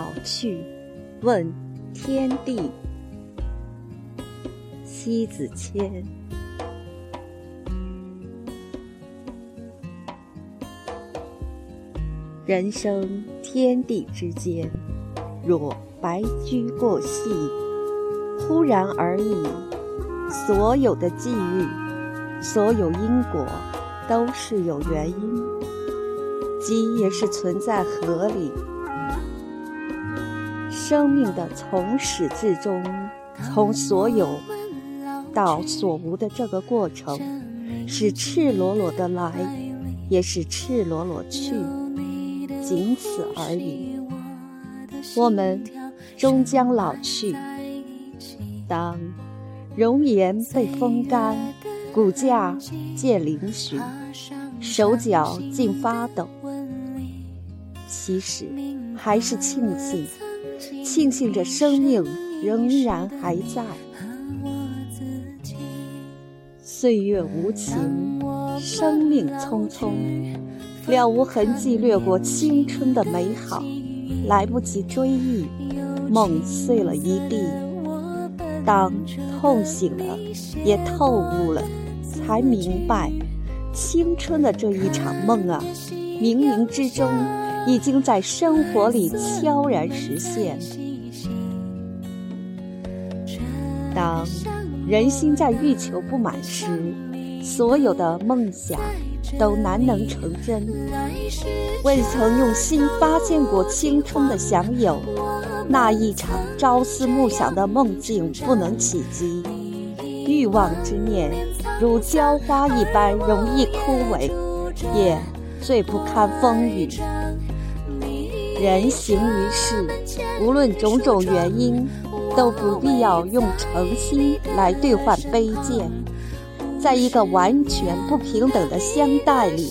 老去，问天地。西子谦。人生天地之间，若白驹过隙，忽然而已。所有的际遇，所有因果，都是有原因，机也是存在合理。生命的从始至终，从所有到所无的这个过程，是赤裸裸的来，也是赤裸裸去，仅此而已。我们终将老去，当容颜被风干，骨架渐嶙峋，手脚竟发抖，其实还是庆幸。庆幸着生命仍然还在，岁月无情，生命匆匆，了无痕迹掠过青春的美好，来不及追忆，梦碎了一地。当痛醒了，也透悟了，才明白，青春的这一场梦啊，冥冥之中。已经在生活里悄然实现。当人心在欲求不满时，所有的梦想都难能成真。未曾用心发现过青春的享有，那一场朝思暮想的梦境不能企及。欲望之念如娇花一般容易枯萎，也最不堪风雨。人行于世，无论种种原因，都不必要用诚心来兑换卑贱。在一个完全不平等的相待里，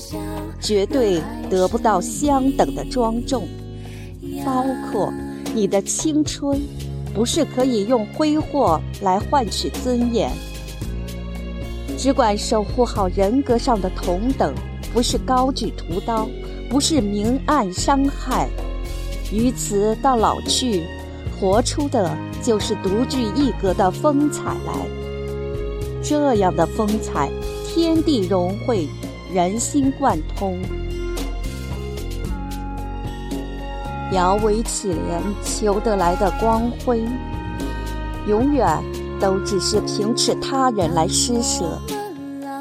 绝对得不到相等的庄重。包括你的青春，不是可以用挥霍来换取尊严。只管守护好人格上的同等，不是高举屠刀，不是明暗伤害。于此到老去，活出的就是独具一格的风采来。这样的风采，天地融汇，人心贯通。摇尾乞怜求得来的光辉，永远都只是凭斥他人来施舍。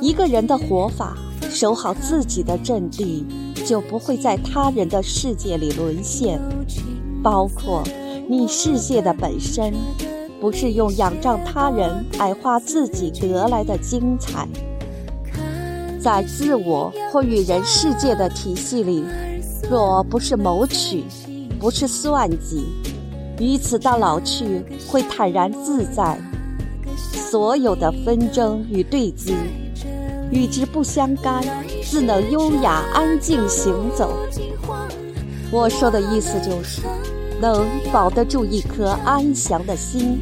一个人的活法，守好自己的阵地。就不会在他人的世界里沦陷，包括你世界的本身，不是用仰仗他人矮化自己得来的精彩。在自我或与人世界的体系里，若不是谋取，不是算计，于此到老去会坦然自在。所有的纷争与对峙。与之不相干，自能优雅安静行走。我说的意思就是，能保得住一颗安详的心，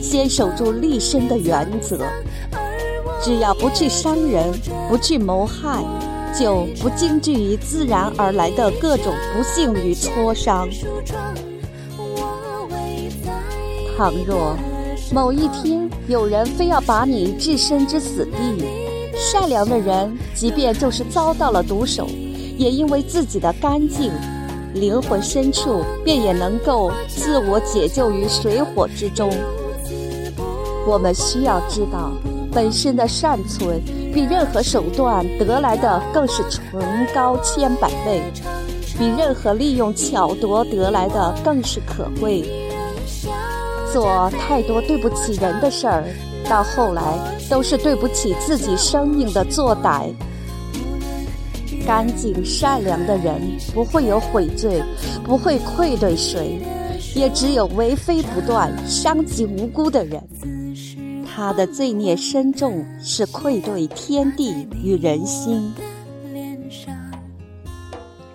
先守住立身的原则。只要不去伤人，不去谋害，就不惊惧于自然而来的各种不幸与挫伤。倘若某一天有人非要把你置身之死地，善良的人，即便就是遭到了毒手，也因为自己的干净，灵魂深处便也能够自我解救于水火之中。我们需要知道，本身的善存比任何手段得来的更是崇高千百倍，比任何利用巧夺得来的更是可贵。做太多对不起人的事儿。到后来，都是对不起自己生命的作歹。干净善良的人不会有悔罪，不会愧对谁，也只有为非不断、伤及无辜的人，他的罪孽深重，是愧对天地与人心。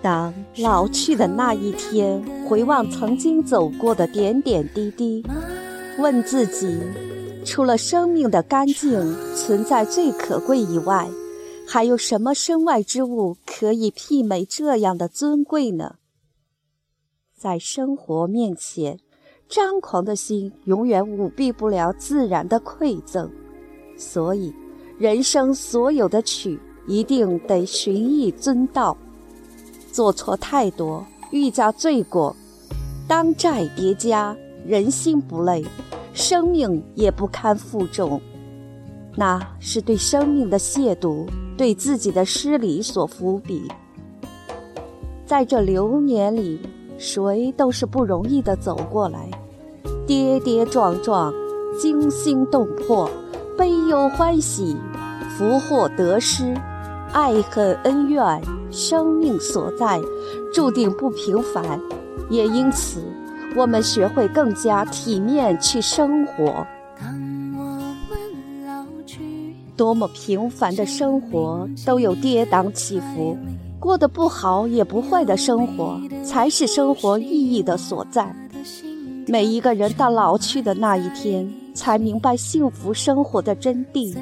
当老去的那一天，回望曾经走过的点点滴滴，问自己。除了生命的干净存在最可贵以外，还有什么身外之物可以媲美这样的尊贵呢？在生活面前，张狂的心永远舞弊不了自然的馈赠。所以，人生所有的曲，一定得循意遵道。做错太多，愈加罪过；当债叠加，人心不累，生命也不堪负重。那是对生命的亵渎，对自己的失礼所伏笔。在这流年里，谁都是不容易的走过来，跌跌撞撞，惊心动魄，悲忧欢喜，福祸得失，爱恨恩怨，生命所在，注定不平凡。也因此，我们学会更加体面去生活。多么平凡的生活都有跌宕起伏，过得不好也不坏的生活才是生活意义的所在。每一个人到老去的那一天，才明白幸福生活的真谛。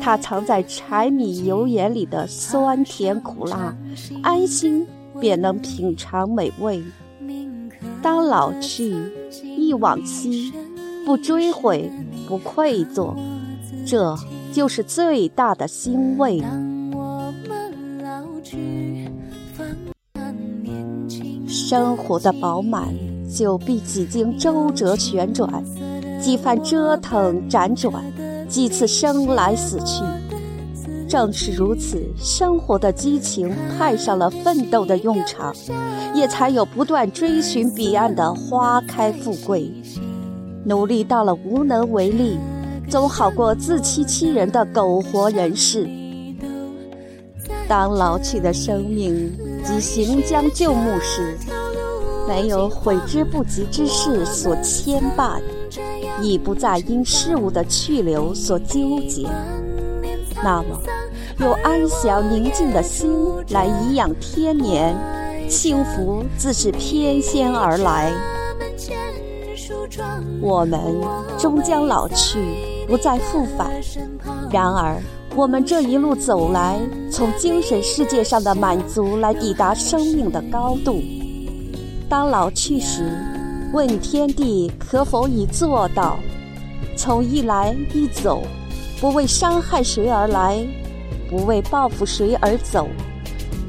它藏在柴米油盐里的酸甜苦辣，安心便能品尝美味。当老去，忆往昔，不追悔，不愧疚，这。就是最大的欣慰。生活的饱满，就必几经周折旋转，几番折腾辗转，几次生来死去。正是如此，生活的激情派上了奋斗的用场，也才有不断追寻彼岸的花开富贵。努力到了无能为力。总好过自欺欺人的苟活人世。当老去的生命即行将就木时，没有悔之不及之事所牵绊，已不再因事物的去留所纠结，那么，用安详宁静的心来颐养天年，幸福自是翩跹而来。我们终将老去。不再复返。然而，我们这一路走来，从精神世界上的满足来抵达生命的高度。当老去时，问天地可否已做到？从一来一走，不为伤害谁而来，不为报复谁而走。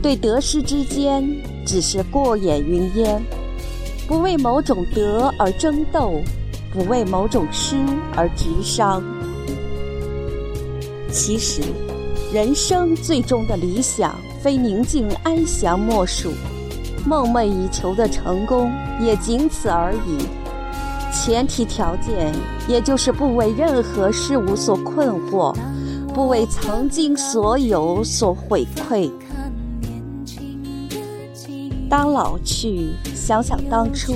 对得失之间，只是过眼云烟。不为某种得而争斗。不为某种失而执伤。其实，人生最终的理想，非宁静安详莫属，梦寐以求的成功也仅此而已。前提条件，也就是不为任何事物所困惑，不为曾经所有所回馈。当老去，想想当初，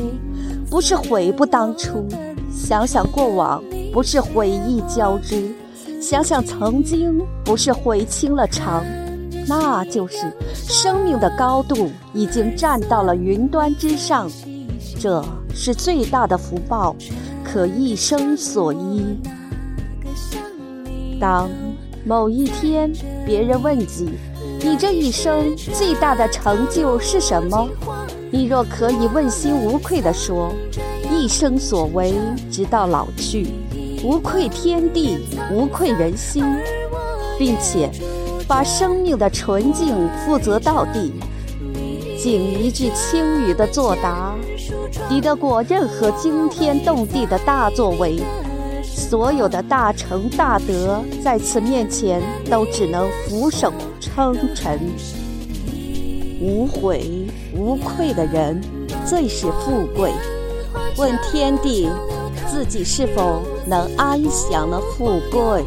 不是悔不当初。想想过往，不是悔意交织；想想曾经，不是悔清了肠。那就是生命的高度已经站到了云端之上，这是最大的福报，可一生所依。当某一天别人问及你这一生最大的成就是什么，你若可以问心无愧地说。一生所为，直到老去，无愧天地，无愧人心，并且把生命的纯净负责到底，仅一句轻语的作答，抵得过任何惊天动地的大作为。所有的大成大德，在此面前都只能俯首称臣。无悔无愧的人，最是富贵。问天地，自己是否能安享的富贵？